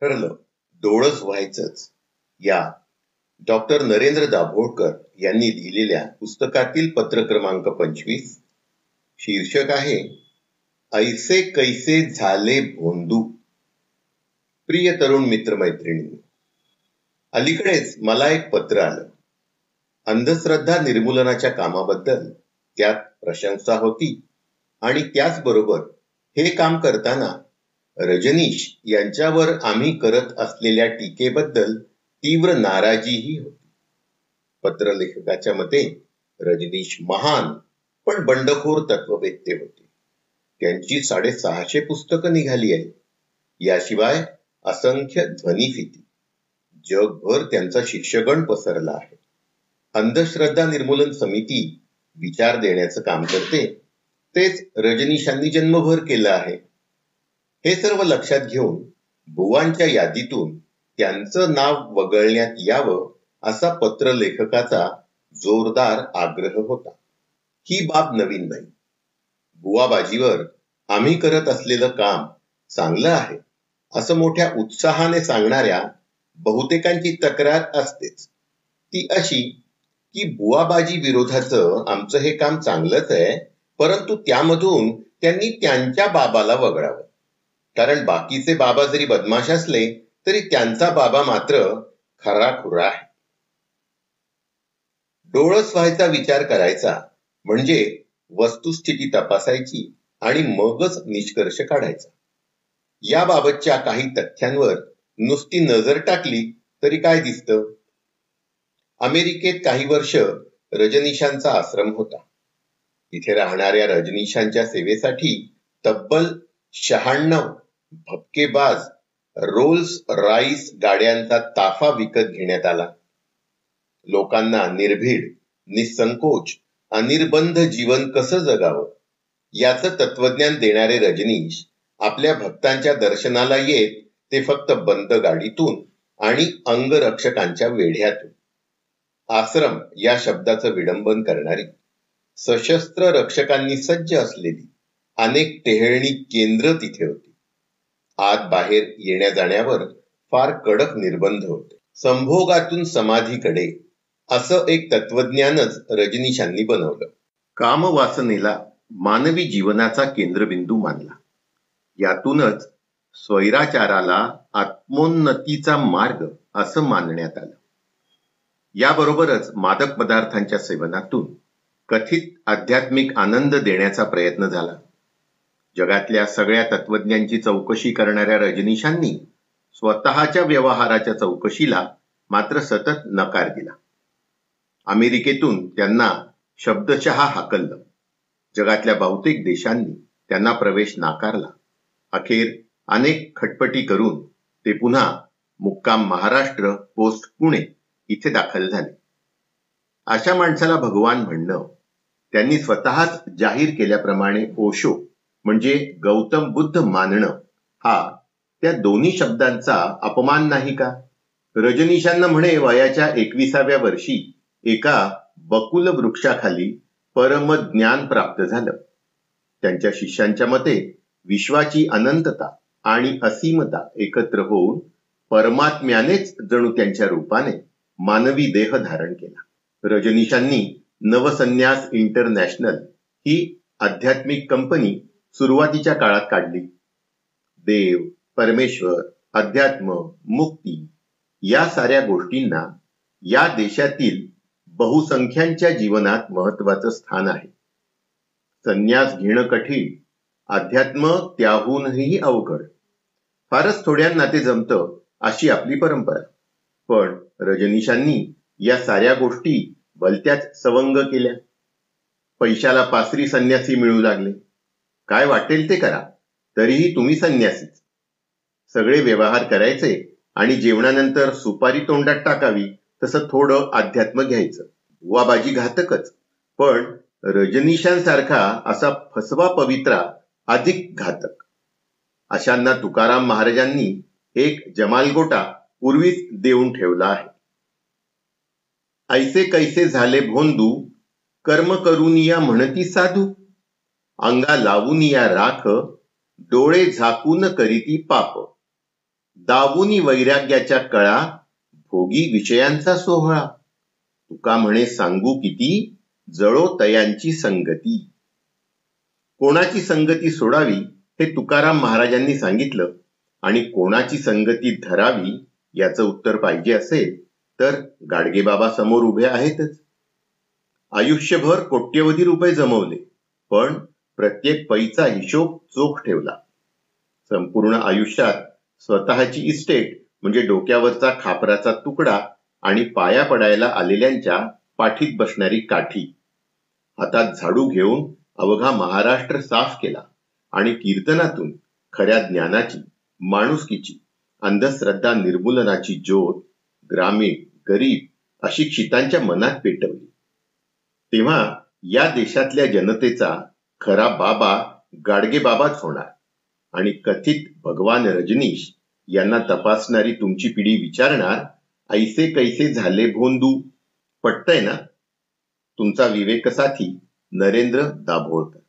ठरलं. डोळस व्हायचंच. या. डॉक्टर नरेंद्र दाभोळकर यांनी लिहिलेल्या पुस्तकातील पत्र क्रमांक पंचवीस शीर्षक आहे ऐसे कैसे झाले भोंदू? प्रिय तरुण मित्र मैत्रिणी अलीकडेच मला एक पत्र आलं. अंधश्रद्धा निर्मूलनाच्या कामाबद्दल त्यात प्रशंसा होती आणि त्याचबरोबर हे काम करताना रजनीश यांच्यावर आम्ही करत असलेल्या टीकेबद्दल तीव्र नाराजीही होती. पत्रलेखकाच्या मते रजनीश महान पण बंडखोर तत्ववेत्ते होते. त्यांची साडेसहाशे पुस्तकं निघाली आहेत. याशिवाय असंख्य ध्वनिफिती. जगभर त्यांचा शिक्षगण पसरला आहे. अंधश्रद्धा निर्मूलन समिती विचार देण्याचं काम करते तेच रजनीशांनी जन्मभर केलं आहे. हे सर्व लक्षात घेऊन बुवांच्या यादीतून त्यांचं नाव वगळण्यात यावं असा पत्र लेखकाचा जोरदार आग्रह होता. ही बाब नवीन नाही. बुवाबाजीवर आम्ही करत असलेलं काम चांगलं आहे असं मोठ्या उत्साहाने सांगणाऱ्या बहुतेकांची तक्रार असतेच. ती अशी की बुवाबाजी विरोधाचं आमचं हे काम चांगलंच आहे परंतु त्यामधून त्यांनी त्यांच्या बाबाला वगळावं. कारण बाकीचे बाबा जरी बदमाश असले तरी त्यांचा बाबा मात्र खरा खुरा आहे. डोळस व्हायचा विचार करायचा म्हणजे वस्तुस्थिती तपासायची आणि मगच निष्कर्ष काढायचा. याबाबतच्या काही तथ्यांवर नुसती नजर टाकली तरी काय दिसतं? अमेरिकेत काही वर्ष रजनीशांचा आश्रम होता. तिथे राहणाऱ्या रजनीशांच्या सेवेसाठी तब्बल शहाण्णव भपकेबाज रोल्स राईस गाड्यांचा ताफा विकत घेण्यात आला. लोकांना निर्भीड निसंकोच अनिर्बंध जीवन कसं जगावं? याचं तत्वज्ञान देणारे रजनीश आपल्या भक्तांच्या दर्शनाला येत ते फक्त बंद गाडीतून आणि अंगरक्षकांच्या वेढ्यातून. आश्रम या शब्दाचं विडंबन करणारी सशस्त्र रक्षकांनी सज्ज असलेली अनेक टेहळणी केंद्र तिथे होती. आत बाहेर येण्या जाण्यावर फार कडक निर्बंध होते. संभोगातून समाधीकडे असं एक तत्वज्ञानच रजनीशांनी बनवलं. कामवासनेला मानवी जीवनाचा केंद्रबिंदू मानला. यातूनच स्वैराचाराला आत्मोन्नतीचा मार्ग असं मानण्यात आलं. याबरोबरच मादक पदार्थांच्या सेवनातून कथित आध्यात्मिक आनंद देण्याचा प्रयत्न झाला. जगातल्या सगळ्या तत्वज्ञांची चौकशी करणाऱ्या रजनीशांनी स्वतःच्या व्यवहाराच्या चौकशीला मात्र सतत नकार दिला. अमेरिकेतून त्यांना शब्दशः हाकललं. जगातल्या बहुतेक देशांनी त्यांना प्रवेश नाकारला. अखेर अनेक खटपटी करून ते पुन्हा मुक्काम महाराष्ट्र पोस्ट पुणे इथे दाखल झाले. अशा माणसाला भगवान म्हणणं त्यांनी स्वतःच जाहीर केल्याप्रमाणे ओशो म्हणजे गौतम बुद्ध मानणं हा त्या दोन्ही शब्दांचा अपमान नाही का? रजनीशांना म्हणे वयाच्या एकविसाव्या वर्षी एका बकुल वृक्षाखाली परम ज्ञान प्राप्त झालं. त्यांच्या शिष्यांच्या मते विश्वाची अनंतता आणि असीमता एकत्र होऊन परमात्म्यानेच जणू त्यांच्या रूपाने मानवी देह धारण केला. रजनीशांनी नवसन्यास इंटरनॅशनल ही आध्यात्मिक कंपनी सुरुवातीच्या काळात काढली. देव परमेश्वर अध्यात्म मुक्ती या साऱ्या गोष्टींना या देशातील बहुसंख्यांच्या जीवनात महत्वाचं स्थान आहे. संन्यास घेणं कठीण अध्यात्म त्याहूनही अवघड. फारच थोड्यांना ते जमतं अशी आपली परंपरा. पण रजनीशांनी या साऱ्या गोष्टी भलत्याच सवंग केल्या. पैशाला पासरी संन्यासी मिळू लागले. काय वाटेल ते करा. तरीही तुम्ही संन्यासीच सगळे व्यवहार करायचे आणि जेवणानंतर सुपारी तोंडात टाकावी तसं थोडं अध्यात्म घ्यायचं. वाबाजी घातकच. पण रजनीशांसारखा असा फसवा पवित्रा अधिक घातक. अशांना तुकाराम महाराजांनी एक जमालगोटा पूर्वीच देऊन ठेवला आहे. ऐसे कैसे झाले भोंदू कर्म करून या म्हणती साधू. अंगा लावून या राख डोळे झाकून करीती पाप. दावुनी वैराग्याच्या कळा भोगी विषयांचा सोहळा. तुका म्हणे सांगू किती? जळो तयांची संगती. कोणाची संगती सोडावी हे तुकाराम महाराजांनी सांगितलं. आणि कोणाची संगती धरावी याचं उत्तर पाहिजे असेल तर गाडगेबाबा समोर उभे आहेतच. आयुष्यभर कोट्यवधी रुपये जमवले पण प्रत्येक पैचा हिशोब चोख ठेवला. संपूर्ण आयुष्यात स्वतःची इस्टेट म्हणजे डोक्यावरचा खापराचा तुकडा आणि पाया पडायला आलेल्यांच्या पाठीत बसणारी काठी. हातात झाडू घेऊन अवघा महाराष्ट्र साफ केला आणि कीर्तनातून खऱ्या ज्ञानाची माणुसकीची अंधश्रद्धा निर्मूलनाची ज्योत ग्रामीण गरीब अशिक्षितांच्या मनात पेटवली. तेव्हा या देशातल्या जनतेचा खरा बाबा गाडगे बाबाच होणार. आणि कथित भगवान रजनीश यांना तपासणारी तुमची पिढी विचारणार ऐसे कैसे झाले भोंदू? पटतय ना? तुमचा विवेक साथी नरेंद्र दाभोळकर.